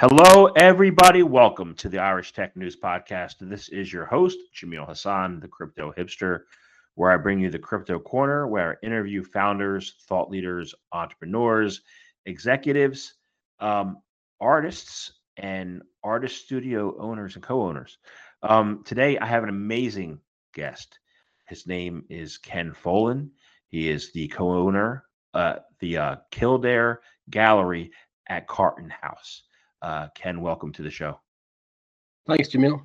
Hello, everybody. Welcome to the Irish Tech News Podcast. This is your host, Jamil Hasan, the crypto hipster, where I bring you the crypto corner, where I interview founders, thought leaders, entrepreneurs, executives, um, artists, and artist studio owners and co owners. Um, today, I have an amazing guest. His name is Ken Folan. He is the co owner, uh, the uh, Kildare Gallery at Carton House. Uh, Ken, welcome to the show. Thanks, Jamil.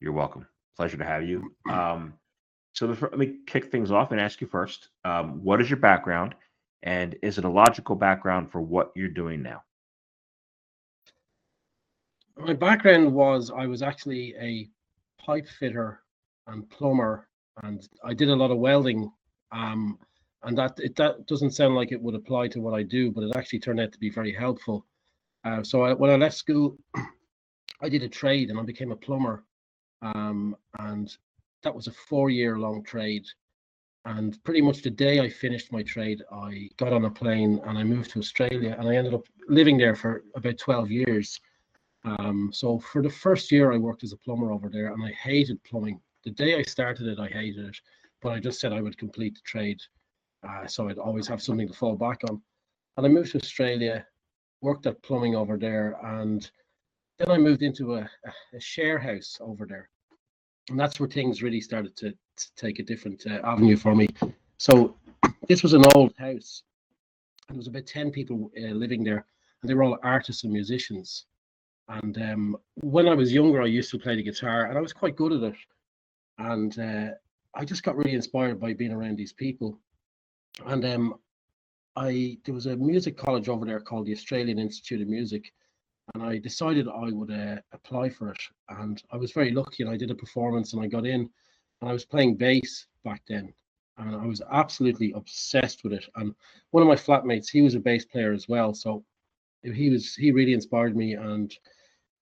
You're welcome. Pleasure to have you. Um, so let me kick things off and ask you first um, what is your background, and is it a logical background for what you're doing now? My background was I was actually a pipe fitter and plumber, and I did a lot of welding. Um, and that it, that doesn't sound like it would apply to what I do, but it actually turned out to be very helpful. Uh, so I, when I left school, I did a trade and I became a plumber. Um, and that was a four year long trade. And pretty much the day I finished my trade, I got on a plane and I moved to Australia and I ended up living there for about 12 years. Um, so for the first year, I worked as a plumber over there and I hated plumbing. The day I started it, I hated it, but I just said I would complete the trade. Uh, so I'd always have something to fall back on. And I moved to Australia worked at plumbing over there, and then I moved into a, a share house over there, and that's where things really started to, to take a different uh, avenue for me. So this was an old house, and there was about ten people uh, living there, and they were all artists and musicians. And um, when I was younger, I used to play the guitar, and I was quite good at it. And uh, I just got really inspired by being around these people. And um, I there was a music college over there called the Australian Institute of Music, and I decided I would uh, apply for it. And I was very lucky, and I did a performance, and I got in, and I was playing bass back then, and I was absolutely obsessed with it. And one of my flatmates, he was a bass player as well, so he was he really inspired me, and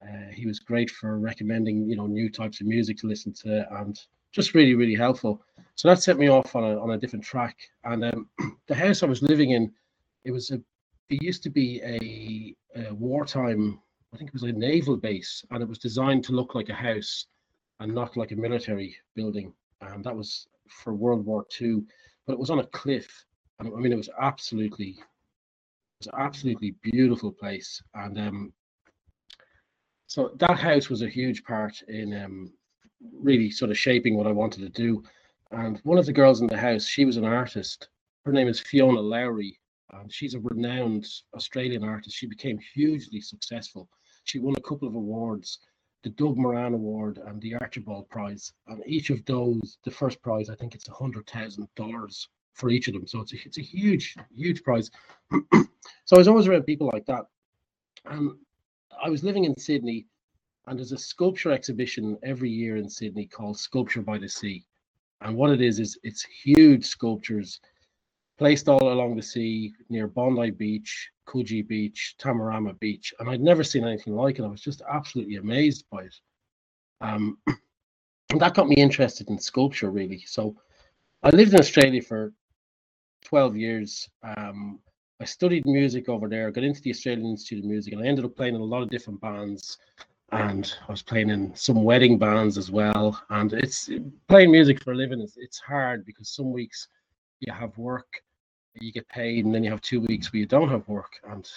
uh, he was great for recommending you know new types of music to listen to, and just really really helpful. So that set me off on a on a different track. And um, the house I was living in, it was a it used to be a, a wartime. I think it was a naval base, and it was designed to look like a house and not like a military building. And that was for World War II, but it was on a cliff. And I mean, it was absolutely, it was absolutely beautiful place. And um, so that house was a huge part in um, really sort of shaping what I wanted to do. And one of the girls in the house, she was an artist. Her name is Fiona Lowry, and she's a renowned Australian artist. She became hugely successful. She won a couple of awards, the Doug Moran Award and the Archibald Prize. And each of those, the first prize, I think it's a hundred thousand dollars for each of them. So it's a, it's a huge, huge prize. so I was always around people like that. And I was living in Sydney, and there's a sculpture exhibition every year in Sydney called Sculpture by the Sea. And what it is is it's huge sculptures placed all along the sea near Bondi Beach, Coogee Beach, Tamarama Beach, and I'd never seen anything like it. I was just absolutely amazed by it. Um, and that got me interested in sculpture, really. So I lived in Australia for 12 years. Um, I studied music over there, got into the Australian Institute of Music, and I ended up playing in a lot of different bands and I was playing in some wedding bands as well. And it's playing music for a living is it's hard because some weeks you have work, you get paid, and then you have two weeks where you don't have work. And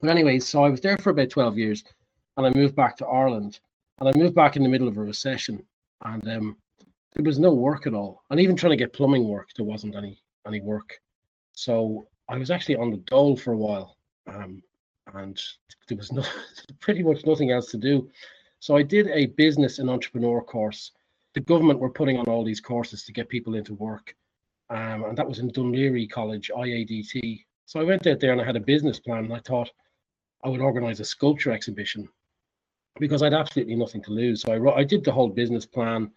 but anyway, so I was there for about 12 years and I moved back to Ireland. And I moved back in the middle of a recession and um, there was no work at all. And even trying to get plumbing work, there wasn't any any work. So I was actually on the dole for a while. Um, and there was no pretty much nothing else to do. So I did a business and entrepreneur course. The government were putting on all these courses to get people into work, um, and that was in Laoghaire College, IADT. So I went out there and I had a business plan, and I thought I would organize a sculpture exhibition because I'd absolutely nothing to lose. So I wrote, I did the whole business plan,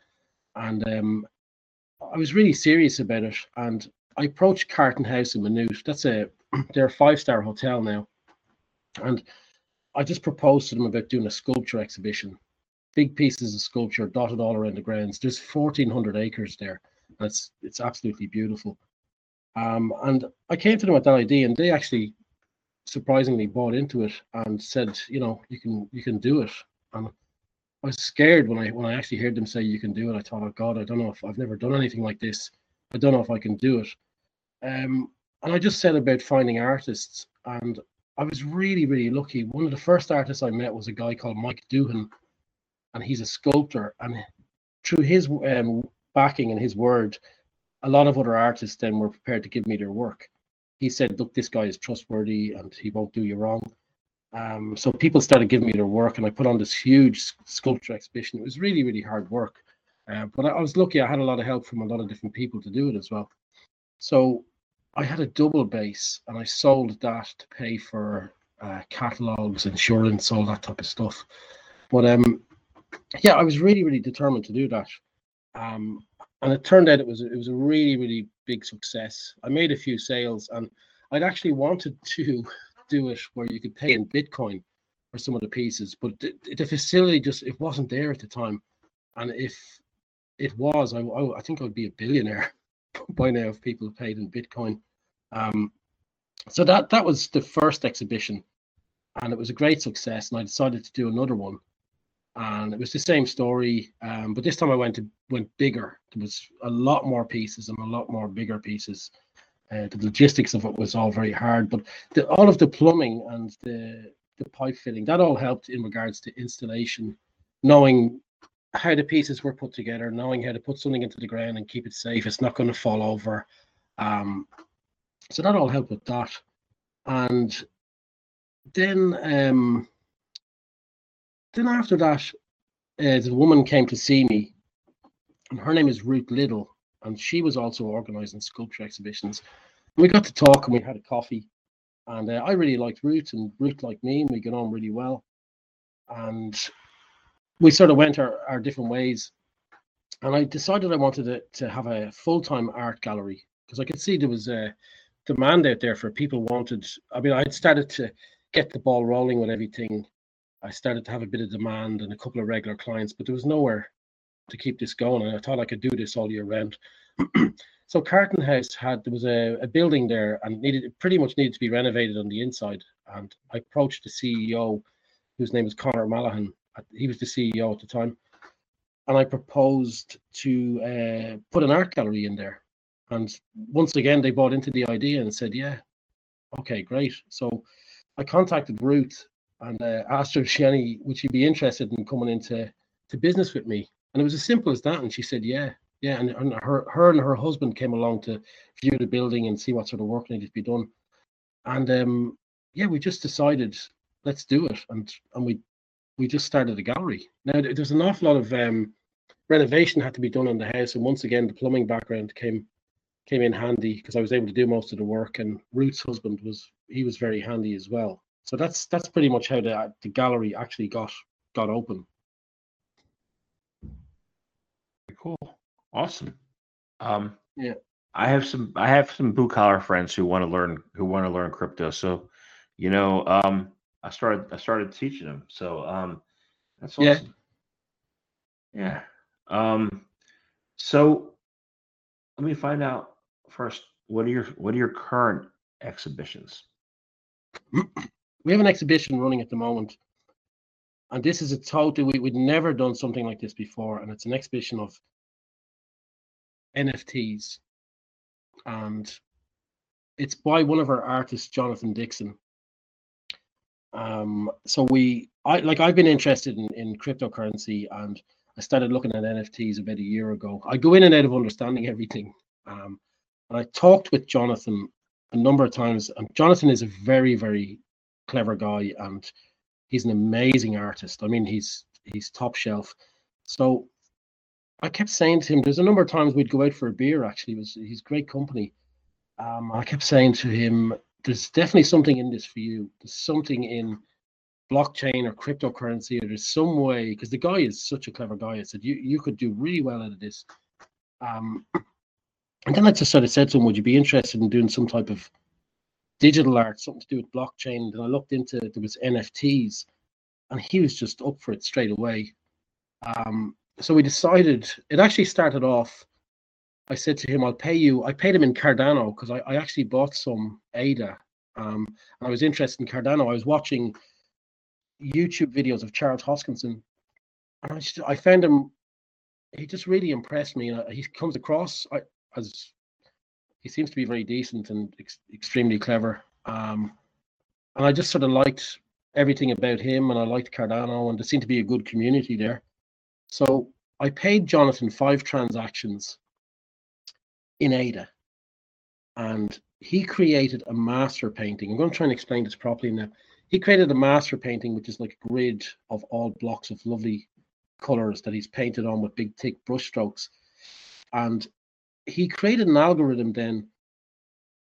and um, I was really serious about it. And I approached Carton House in Maynooth. That's a they're a five star hotel now, and I just proposed to them about doing a sculpture exhibition. Big pieces of sculpture dotted all around the grounds. There's 1,400 acres there. It's it's absolutely beautiful. Um, and I came to them with that idea, and they actually surprisingly bought into it and said, you know, you can you can do it. And I was scared when I when I actually heard them say you can do it. I thought, oh God, I don't know if I've never done anything like this. I don't know if I can do it. Um, and I just said about finding artists, and I was really really lucky. One of the first artists I met was a guy called Mike Doohan, and he's a sculptor. And through his um, backing and his word, a lot of other artists then were prepared to give me their work. He said, "Look, this guy is trustworthy, and he won't do you wrong." Um, so people started giving me their work, and I put on this huge sculpture exhibition. It was really, really hard work, uh, but I, I was lucky. I had a lot of help from a lot of different people to do it as well. So I had a double bass, and I sold that to pay for uh, catalogs, insurance, all that type of stuff. But um, yeah, I was really, really determined to do that. Um, and it turned out it was it was a really, really big success. I made a few sales, and I'd actually wanted to do it where you could pay in Bitcoin for some of the pieces, but the, the facility just it wasn't there at the time. And if it was, I, I think I would be a billionaire by now if people paid in Bitcoin. Um, so that that was the first exhibition, and it was a great success. And I decided to do another one, and it was the same story, um, but this time I went to went bigger. There was a lot more pieces and a lot more bigger pieces. Uh, the logistics of it was all very hard, but the, all of the plumbing and the the pipe fitting that all helped in regards to installation, knowing how the pieces were put together, knowing how to put something into the ground and keep it safe. It's not going to fall over. Um, so that all helped with that. And then um, then after that, uh, the woman came to see me, and her name is Ruth Little, and she was also organising sculpture exhibitions. We got to talk and we had a coffee, and uh, I really liked Ruth, and Ruth liked me, and we got on really well. And we sort of went our, our different ways. And I decided I wanted to, to have a full time art gallery because I could see there was a demand out there for people wanted. I mean, I'd started to get the ball rolling with everything. I started to have a bit of demand and a couple of regular clients, but there was nowhere to keep this going. And I thought I could do this all year round. so Carton House had there was a, a building there and needed pretty much needed to be renovated on the inside. And I approached the CEO, whose name is Connor Mallaghan. He was the CEO at the time, and I proposed to uh, put an art gallery in there. And once again, they bought into the idea and said, "Yeah, okay, great." So I contacted Ruth and uh, asked her if she any would she be interested in coming into to business with me? And it was as simple as that and she said yeah yeah. And, and her her and her husband came along to view the building and see what sort of work needed to be done. And um yeah we just decided let's do it. And and we we just started a gallery now there's an awful lot of um renovation had to be done on the house and once again the plumbing background came came in handy because I was able to do most of the work and Ruth's husband was he was very handy as well so that's that's pretty much how the the gallery actually got got open. Cool, awesome. Um, yeah, I have some I have some blue collar friends who want to learn who want to learn crypto. So, you know, um, I started I started teaching them. So, um, that's awesome. Yeah. Yeah. Um, so let me find out first. What are your what are your current exhibitions? we have an exhibition running at the moment and this is a total we, we'd never done something like this before and it's an exhibition of nfts and it's by one of our artists jonathan dixon um so we i like i've been interested in, in cryptocurrency and i started looking at nfts about a year ago i go in and out of understanding everything um and i talked with jonathan a number of times and jonathan is a very very clever guy and he's an amazing artist. I mean, he's he's top shelf. So I kept saying to him, there's a number of times we'd go out for a beer. Actually, was he's great company. Um, I kept saying to him, there's definitely something in this for you. There's something in blockchain or cryptocurrency or there's some way because the guy is such a clever guy. I said you you could do really well out of this. Um, and then I just sort of said to him, "Would you be interested in doing some type of digital art, something to do with blockchain?" And I looked into there was NFTs, and he was just up for it straight away. Um, so we decided. It actually started off. I said to him, "I'll pay you." I paid him in Cardano because I, I actually bought some ADA. Um, and I was interested in Cardano. I was watching YouTube videos of Charles Hoskinson, and I just I found him. He just really impressed me. And he comes across as he seems to be very decent and ex- extremely clever. Um, and I just sort of liked everything about him, and I liked Cardano, and there seemed to be a good community there. So I paid Jonathan five transactions in ADA, and he created a master painting. I'm going to try and explain this properly now he created a master painting, which is like a grid of all blocks of lovely colors that he's painted on with big thick brush strokes. And he created an algorithm then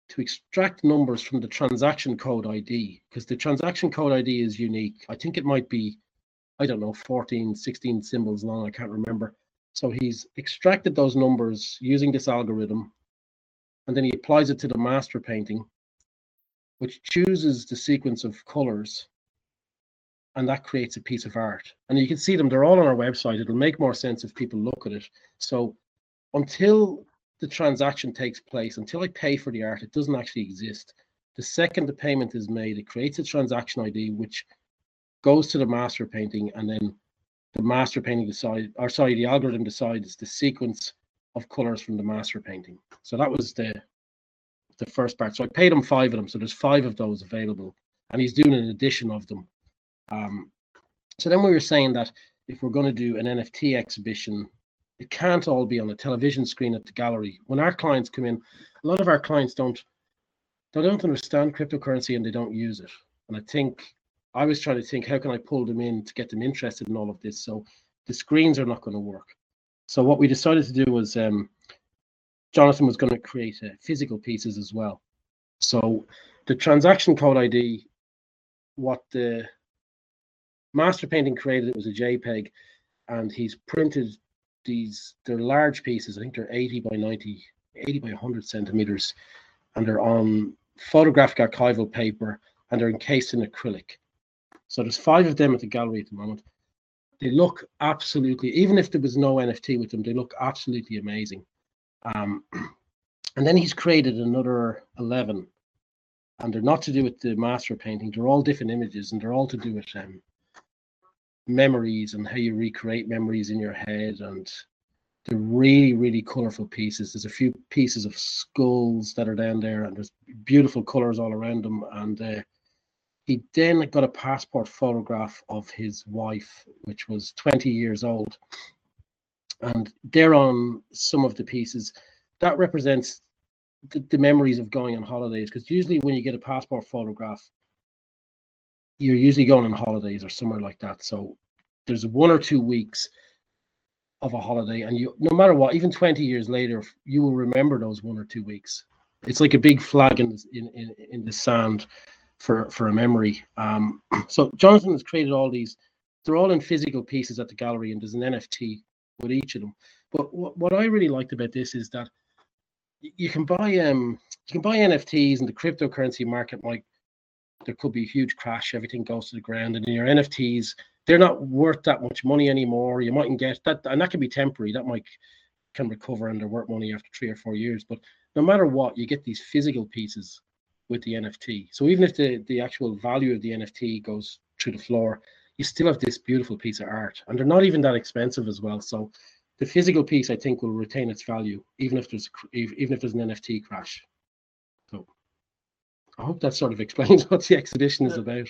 to extract numbers from the transaction code ID because the transaction code ID is unique. I think it might be, I don't know, 14, 16 symbols long. I can't remember. So he's extracted those numbers using this algorithm and then he applies it to the master painting which chooses the sequence of colors and that creates a piece of art. And you can see them, they're all on our website. It'll make more sense if people look at it. So until the transaction takes place, until I pay for the art, it doesn't actually exist. The second the payment is made, it creates a transaction ID which goes to the master painting, and then the master painting decide, or sorry, the algorithm decides the sequence of colors from the master painting. So that was the the first part. So I paid him five of them. So there's five of those available, and he's doing an edition of them. Um, so then we were saying that if we're going to do an NFT exhibition, it can't all be on a television screen at the gallery. When our clients come in, a lot of our clients don't they don't understand cryptocurrency and they don't use it. And I think I was trying to think how can I pull them in to get them interested in all of this. So the screens are not going to work. So what we decided to do was um, Jonathan was going to create uh, physical pieces as well. So the transaction code ID, what the master painting created, it was a JPEG, and he's printed these. They're large pieces. I think they're 80 by 90, 80 by 100 centimeters, and they're on photographic archival paper, and they're encased in acrylic. So there's five of them at the gallery at the moment. They look absolutely, even if there was no NFT with them, they look absolutely amazing. Um, and then he's created another 11, and they're not to do with the master painting. They're all different images, and they're all to do with um, memories and how you recreate memories in your head. And they're really, really colorful pieces. There's a few pieces of skulls that are down there, and there's beautiful colors all around them. And uh, he then got a passport photograph of his wife, which was 20 years old. And they're on some of the pieces that represents the, the memories of going on holidays because usually when you get a passport photograph you're usually going on holidays or somewhere like that. So there's one or two weeks of a holiday and you no matter what even 20 years later you will remember those one or two weeks. It's like a big flag in in in, in the sand for for a memory um so jonathan has created all these they're all in physical pieces at the gallery and there's an nft with each of them. But what, what I really liked about this is that you can buy um you can buy NFTs and the cryptocurrency market might there could be a huge crash, everything goes to the ground, and your NFTs they're not worth that much money anymore. You mightn't get that, and that can be temporary. That might can recover and they're worth money after three or four years. But no matter what, you get these physical pieces with the NFT. So even if the the actual value of the NFT goes through the floor, you still have this beautiful piece of art, and they're not even that expensive as well. So the physical piece, I think, will retain its value even if there's even if there's an NFT crash. So I hope that sort of explains what the exhibition is about.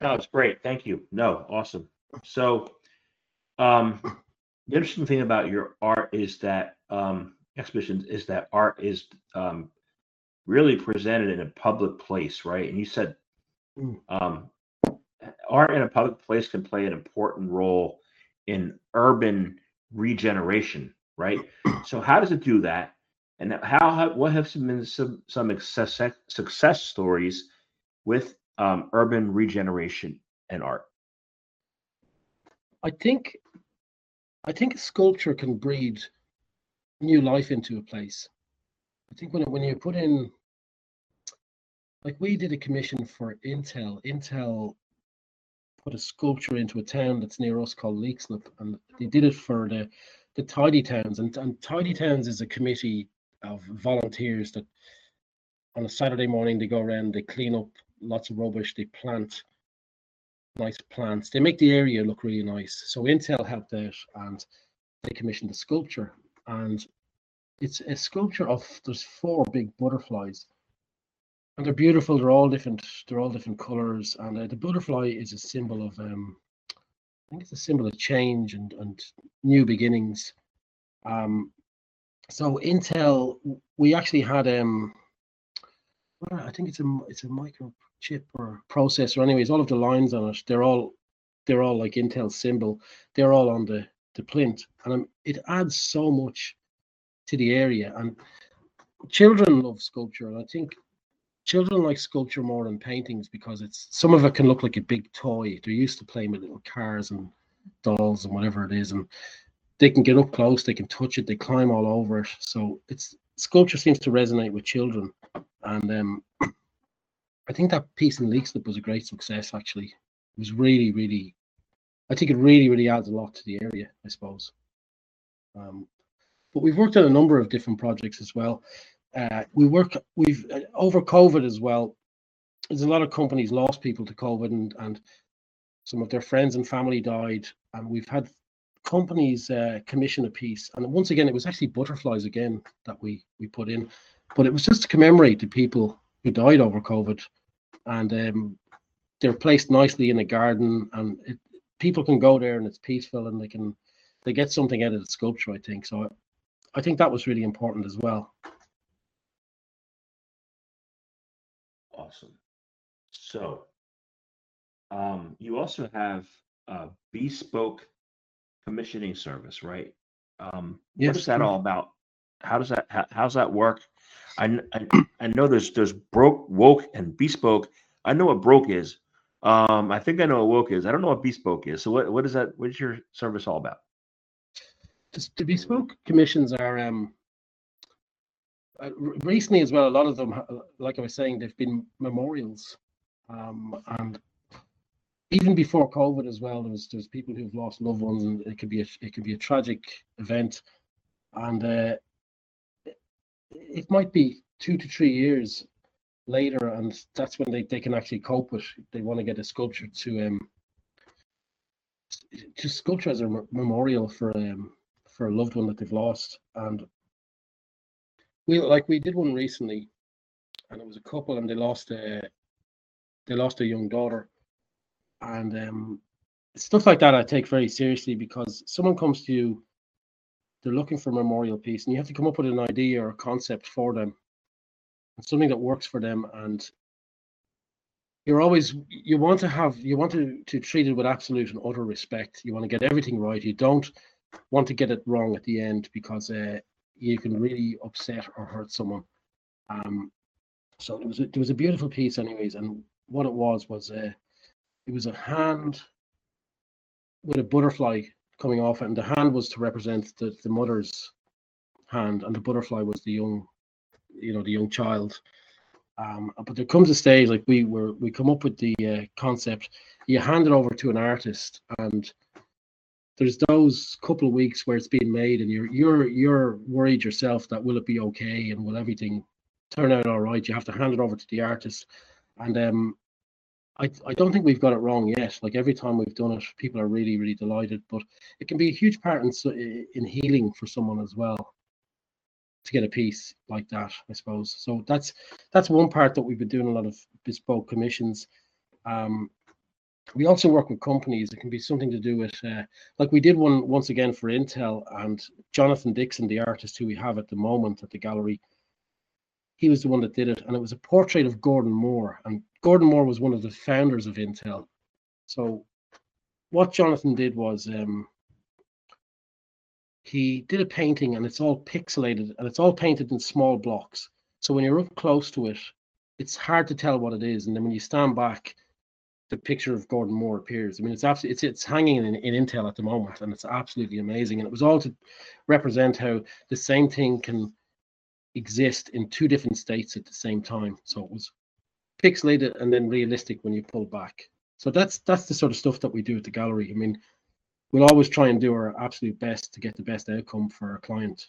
No, it's great. Thank you. No, awesome. So, um, the interesting thing about your art is that um, exhibitions is that art is um, really presented in a public place, right? And you said mm. um, art in a public place can play an important role in urban regeneration, right? So how does it do that? And how, what have some been some some success success stories with um, urban regeneration and art? I think I think sculpture can breed new life into a place. I think when when you put in like we did a commission for Intel. Intel put a sculpture into a town that's near us called Leixlip, and they did it for the the Tidy Towns. And, and Tidy Towns is a committee of volunteers that on a Saturday morning they go around, they clean up lots of rubbish, they plant nice plants, they make the area look really nice. So Intel helped out and they commissioned a sculpture, and it's a sculpture of there's four big butterflies and they're beautiful. They're all different. They're all different colors, and uh, the butterfly is a symbol of. Um, I think it's a symbol of change and and new beginnings. Um, so Intel, we actually had um, I think it's a it's a microchip or processor. Anyways, all of the lines on it, they're all they're all like Intel symbol. They're all on the the plinth, and um, it adds so much to the area. And children love sculpture, and I think children like sculpture more than paintings because it's some of it can look like a big toy. They're used to playing with little cars and dolls and whatever it is, and they can get up close, they can touch it, they climb all over it. So it's sculpture seems to resonate with children, and um, I think that piece in Leixlip was a great success. Actually, it was really, really. I think it really, really adds a lot to the area. I suppose. Um, but we've worked on a number of different projects as well. Uh, we work we've uh, over COVID as well. There's a lot of companies lost people to COVID, and and some of their friends and family died, and we've had companies uh, commission a piece, and once again, it was actually butterflies again that we we put in, but it was just to commemorate the people who died over COVID, and um, they're placed nicely in a garden, and it, people can go there and it's peaceful, and they can they get something out of the sculpture. I think so. I think that was really important as well. Awesome. So, um, you also have a bespoke commissioning service, right? Um, what is that all about? How does that how, how's that work? I, I I know there's there's broke, woke, and bespoke. I know what broke is. Um, I think I know what woke is. I don't know what bespoke is. So what what is that? What is your service all about? Just the bespoke commissions are um uh, recently as well, a lot of them, like I was saying, they've been memorials, um, and even before COVID as well, there's there's people who've lost loved ones, and it could be a it could be a tragic event, and uh, it might be two to three years later, and that's when they, they can actually cope with. They want to get a sculpture to um to sculpture as a memorial for um for a loved one that they've lost, and we like we did one recently, and it was a couple, and they lost a they lost a young daughter, and um, stuff like that I take very seriously because someone comes to you, they're looking for a memorial piece, and you have to come up with an idea or a concept for them, and something that works for them, and you're always you want to have you want to to treat it with absolute and utter respect. You want to get everything right. You don't want to get it wrong at the end because uh, you can really upset or hurt someone. Um, so it was a, it was a beautiful piece, anyways. And what it was was a uh, it was a hand with a butterfly coming off and the hand was to represent the, the mother's hand, and the butterfly was the young, you know, the young child. Um, but there comes a stage like we were we come up with the uh, concept, you hand it over to an artist, and there's those couple of weeks where it's being made and you're you're you're worried yourself that will it be okay and will everything turn out all right you have to hand it over to the artist and um I, I don't think we've got it wrong yet. Like every time we've done it, people are really, really delighted. But it can be a huge part in in healing for someone as well to get a piece like that, I suppose. So that's that's one part that we've been doing a lot of bespoke commissions. Um, we also work with companies. It can be something to do with, uh, like we did one once again for Intel, and Jonathan Dixon, the artist who we have at the moment at the gallery, he was the one that did it, and it was a portrait of Gordon Moore. And Gordon Moore was one of the founders of Intel. So, what Jonathan did was um, he did a painting, and it's all pixelated, and it's all painted in small blocks. So when you're up close to it, it's hard to tell what it is, and then when you stand back the picture of Gordon Moore appears. I mean, it's absolutely it's it's hanging in, in Intel at the moment, and it's absolutely amazing. And it was all to represent how the same thing can exist in two different states at the same time. So it was pixelated and then realistic when you pull back. So that's that's the sort of stuff that we do at the gallery. I mean, we'll always try and do our absolute best to get the best outcome for our client.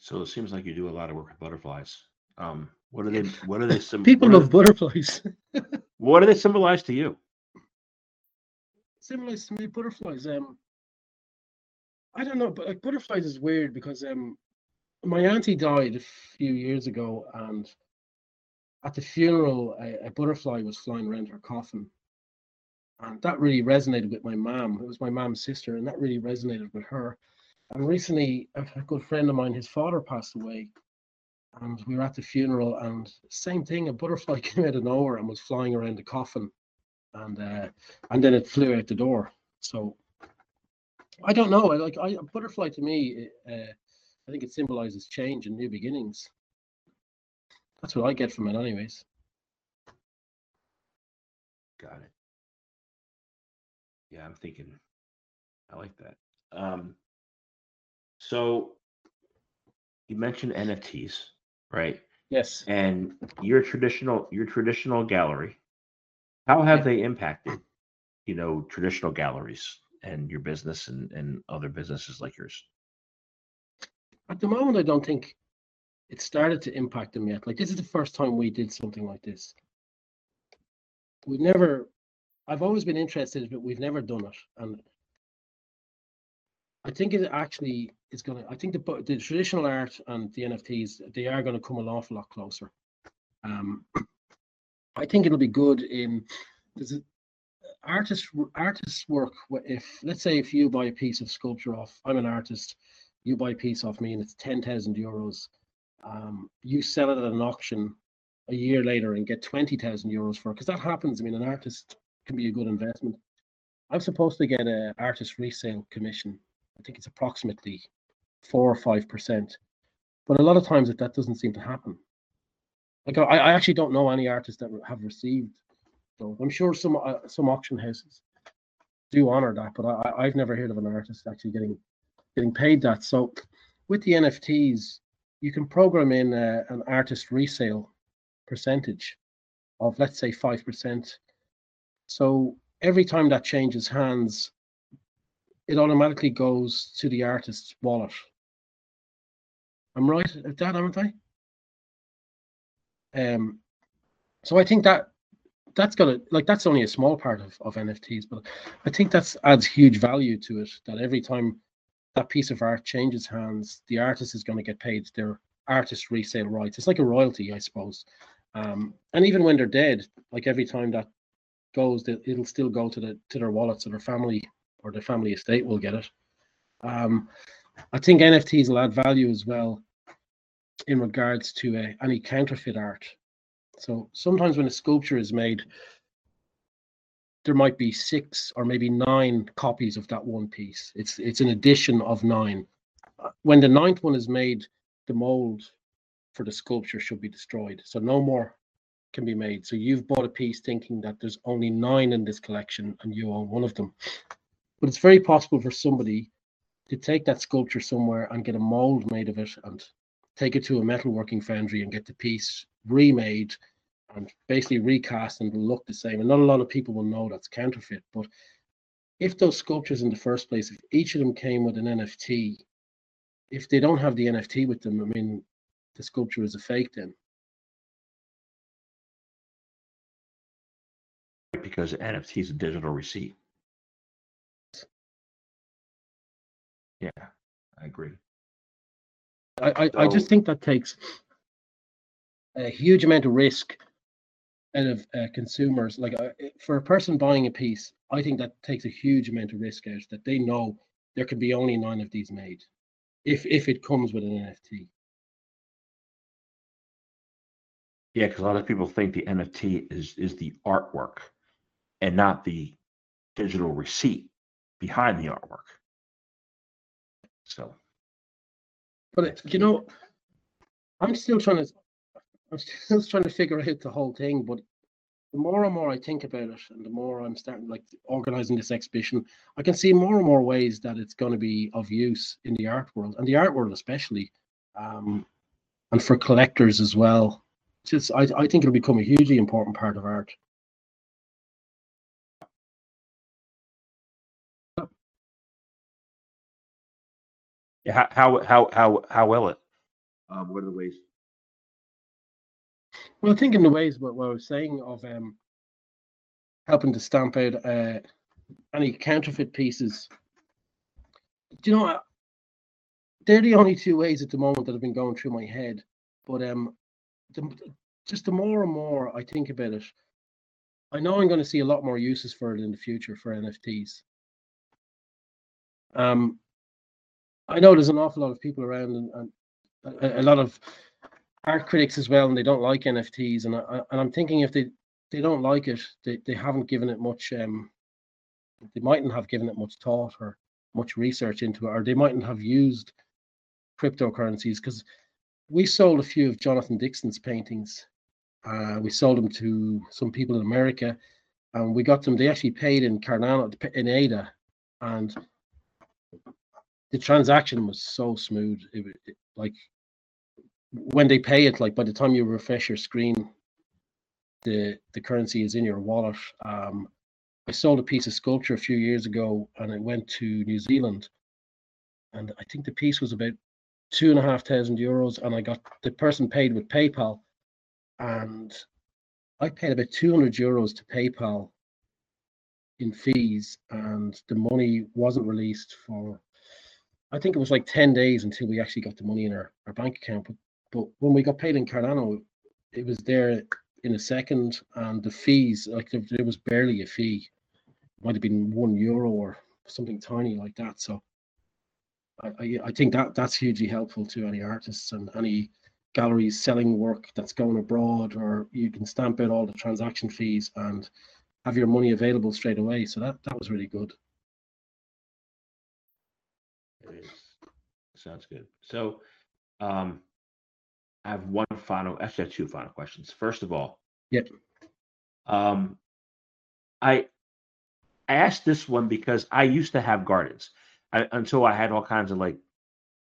So it seems like you do a lot of work with butterflies. Um, what are they? What are they? Sim- People what, are, love butterflies. what do they symbolize to you? Symbolize to me butterflies. Um, I don't know, but like butterflies is weird because um, my auntie died a few years ago, and at the funeral, a, a butterfly was flying around her coffin, and that really resonated with my mom. It was my mom's sister, and that really resonated with her. And recently, a a good friend of mine, his father passed away, and we were at the funeral, and same thing, a butterfly came out of nowhere and was flying around the coffin, and uh, and then it flew out the door. So I don't know. Like I, a butterfly to me. Uh, I think it symbolizes change and new beginnings. That's what I get from it, anyways. Got it. Yeah, I'm thinking. I like that. Um, so you mentioned NFTs, right? Yes. And your traditional your traditional gallery. How have Yeah. they impacted, you know, traditional galleries and your business and, and other businesses like yours? At the moment, I don't think it started to impact them yet. Like this is the first time we did something like this. We've never. I've always been interested, but we've never done it, and I think it actually going to. I think the the traditional art and the NFTs they are going to come an awful lot closer. Um, I think it'll be good in. There's a, artists artists work if let's say if you buy a piece of sculpture off i'm an artist you buy a piece off me and it's 10,000 euros um, you sell it at an auction a year later and get 20,000 euros for it because that happens i mean an artist can be a good investment i'm supposed to get a artist resale commission i think it's approximately 4 or 5% but a lot of times that that doesn't seem to happen like i, I actually don't know any artists that have received so I'm sure some uh, some auction houses do honor that, but I, I've never heard of an artist actually getting getting paid that. So with the NFTs, you can program in uh, an artist resale percentage of let's say five percent. So every time that changes hands, it automatically goes to the artist's wallet. I'm right at that, aren't I? Um, so I think that that's gonna like that's only a small part of, of NFTs, but I think that's adds huge value to it. That every time that piece of art changes hands, the artist is going to get paid their artist resale rights. It's like a royalty, I suppose. Um, and even when they're dead, like every time that goes, it'll still go to the to their wallet, so their family or their family estate will get it. Um, I think NFTs will add value as well in regards to uh, any counterfeit art. So sometimes when a sculpture is made, there might be six or maybe nine copies of that one piece. It's it's an addition of nine. Uh, When the ninth one is made, the mold for the sculpture should be destroyed. So no more can be made. So you've bought a piece thinking that there's only nine in this collection and you own one of them. But it's very possible for somebody to take that sculpture somewhere and get a mold made of it and take it to a metalworking foundry and get the piece remade and basically recast and look the same. And not a lot of people will know that's counterfeit. But if those sculptures in the first place, if each of them came with an NFT, if they don't have the NFT with them, I mean, the sculpture is a fake then. Because NFT is a digital receipt. Yeah, I agree. I, I, I just think that takes a huge amount of risk out of uh, consumers. Like uh, for a person buying a piece, I think that takes a huge amount of risk out that they know there can be only nine of these made, if if it comes with an NFT. Yeah, because a lot of people think the NFT is is the artwork and not the digital receipt behind the artwork. So But it, you know, I'm still trying to. I'm still trying to figure out the whole thing, but the more and more I think about it, and the more I'm starting like organizing this exhibition, I can see more and more ways that it's going to be of use in the art world and the art world especially, um, and for collectors as well. Just I, I think it'll become a hugely important part of art. Yeah, how how how how will it? Um, what are the ways? Well, I think in the ways what, what I was saying of um, helping to stamp out uh, any counterfeit pieces. Do you know? They're the only two ways at the moment that have been going through my head. But um, the, just the more and more I think about it, I know I'm going to see a lot more uses for it in the future for NFTs. Um, I know there's an awful lot of people around and, and a, a, lot of art critics as well, and they don't like NFTs. And I, and I'm thinking if they they don't like it, they, they haven't given it much. Um, they mightn't have given it much thought or much research into it, or they mightn't have used cryptocurrencies because we sold a few of Jonathan Dixon's paintings. Uh, we sold them to some people in America, and we got them. They actually paid in Cardano in ADA, and the transaction was so smooth. It, it, like when they pay it, like by the time you refresh your screen, the the currency is in your wallet. Um, I sold a piece of sculpture a few years ago, and it went to New Zealand, and I think the piece was about two and a half thousand euros, and I got the person paid with PayPal, and I paid about two hundred euros to PayPal in fees, and the money wasn't released for I think it was like 10 days until we actually got the money in our, our bank account. But, but when we got paid in Cardano, it was there in a second. And the fees, like there, there was barely a fee. Might have been one euro or something tiny like that. So I, I, I think that that's hugely helpful to any artists and any galleries selling work that's going abroad, or you can stamp out all the transaction fees and have your money available straight away. So that that was really good. It is. Sounds good. So, um, I have one final, actually, I have two final questions. First of all, Yep. um, I I asked this one because I used to have gardens I, until I had all kinds of like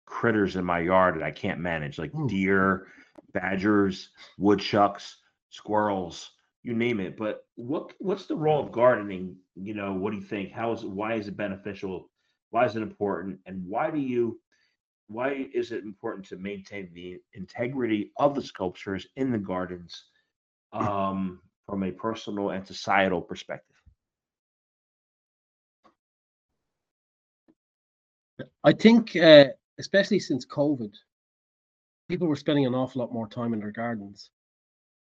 critters in my yard that I can't manage, like Ooh. deer, badgers, woodchucks, squirrels, you name it. But what what's the role of gardening? You know, what do you think? How is it, why is it beneficial why is it important? And why do you why is it important to maintain the integrity of the sculptures in the gardens um, from a personal and societal perspective? I think, uh, especially since COVID, people were spending an awful lot more time in their gardens.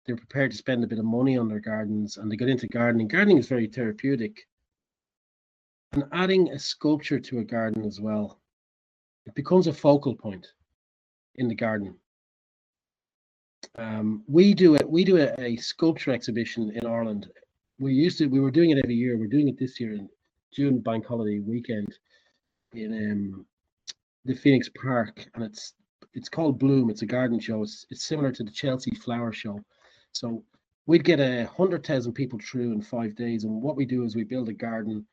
They're prepared to spend a bit of money on their gardens and they get into gardening. Gardening is very therapeutic and adding a sculpture to a garden as well, it becomes a focal point in the garden. Um, we do it. We do a, a, sculpture exhibition in Ireland. We used to. We were doing it every year. We're doing it this year in June bank holiday weekend in um, the Phoenix Park, and it's it's called Bloom. It's a garden show. It's it's similar to the Chelsea Flower Show. So we'd get a hundred thousand people through in five days, and what we do is we build a garden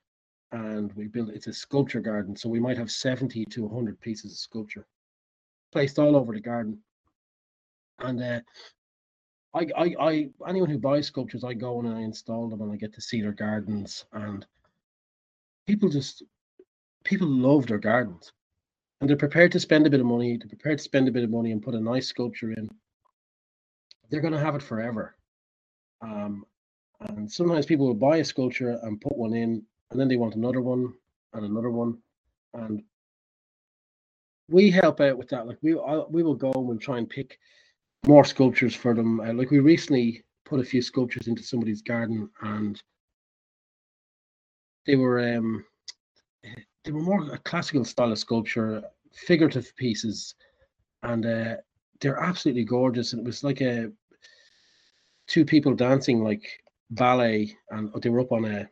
and we build it's a sculpture garden so we might have 70 to 100 pieces of sculpture placed all over the garden. And uh, I, I i anyone who buys sculptures i go and i install them and i get to see their gardens and people just people love their gardens. And they're prepared to spend a bit of money they're prepared to spend a bit of money and put a nice sculpture in. They're going to have it forever. Um, and sometimes people will buy a sculpture and put one in and then they want another one and another one, and we help out with that. Like we I, we will go and we'll try and pick more sculptures for them. Uh, like we recently put a few sculptures into somebody's garden, and they were um they were more a classical style of sculpture, figurative pieces, and uh, they're absolutely gorgeous. And it was like a two people dancing like ballet, and they were up on a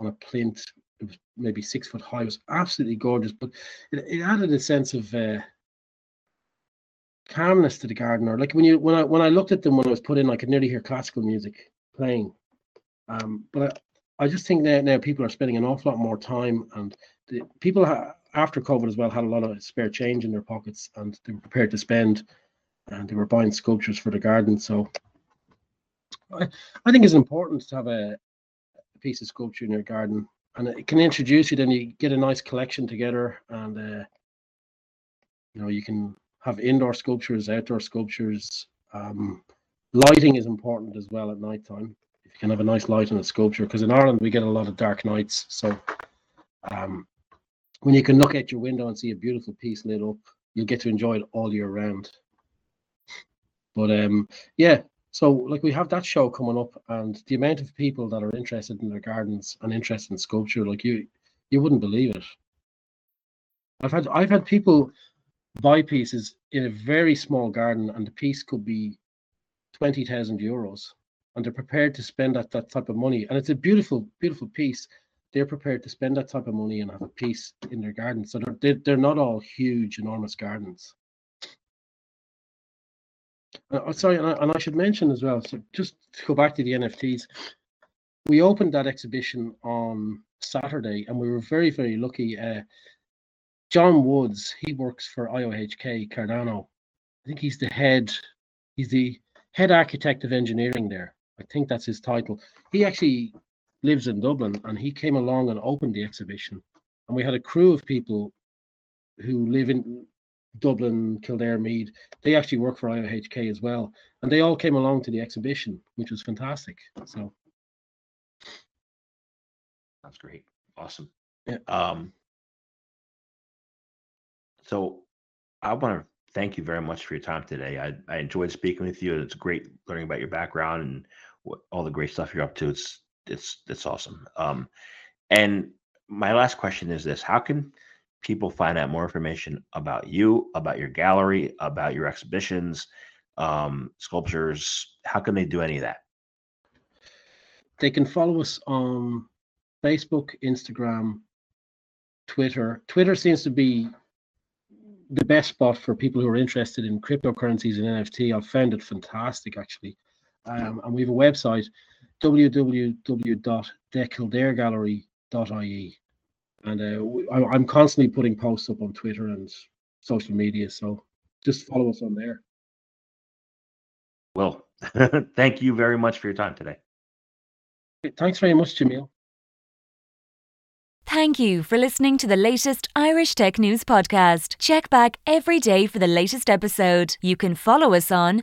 on a plinth. It was maybe six foot high. It was absolutely gorgeous, but it, it added a sense of uh, calmness to the garden. Or like when you when I when I looked at them when I was put in, I could nearly hear classical music playing. Um, but I, I just think that now people are spending an awful lot more time, and the, people ha- after COVID as well had a lot of spare change in their pockets, and they were prepared to spend, and they were buying sculptures for the garden. So I, I think it's important to have a, a piece of sculpture in your garden, and it can introduce you. Then you get a nice collection together, and uh, you know you can have indoor sculptures, outdoor sculptures. Um, lighting is important as well at night time. If you can have a nice light on a sculpture, because in Ireland we get a lot of dark nights. So um, when you can look at your window and see a beautiful piece lit up, you'll get to enjoy it all year round. But um, yeah, so like we have that show coming up, and the amount of people that are interested in their gardens and interested in sculpture, like you, you wouldn't believe it. I've had I've had people buy pieces in a very small garden, and the piece could be twenty thousand euros, and they're prepared to spend that that type of money, and it's a beautiful beautiful piece. They're prepared to spend that type of money and have a piece in their garden. So they're they're, they're not all huge, enormous gardens. Uh, sorry, and I, and I should mention as well. So just to go back to the NFTs, we opened that exhibition on Saturday, and we were very very lucky. Uh, John Woods, he works for IOHK Cardano. I think he's the head, he's the head architect of engineering there. I think that's his title. He actually lives in Dublin and he came along and opened the exhibition. And we had a crew of people who live in Dublin, Kildare, Meath, they actually work for IOHK as well. And they all came along to the exhibition, which was fantastic. So That's great. Awesome. Yeah. Um, so I want to thank you very much for your time today. I, I enjoyed speaking with you. It's great learning about your background and what, all the great stuff you're up to. It's it's it's awesome. Um, and my last question is this: How can people find out more information about you, about your gallery, about your exhibitions, um, sculptures? How can they do any of that? they can follow us on Facebook, Instagram, Twitter. Twitter seems to be the best spot for people who are interested in cryptocurrencies and NFT. I've found it fantastic actually. Um, and we have a website www.thekildaregallery.ie. And uh, I- I'm constantly putting posts up on Twitter and social media. So just follow us on there. Well, thank you very much for your time today. Thanks very much, Jamil. Thank you for listening to the latest Irish Tech News podcast. Check back every day for the latest episode. You can follow us on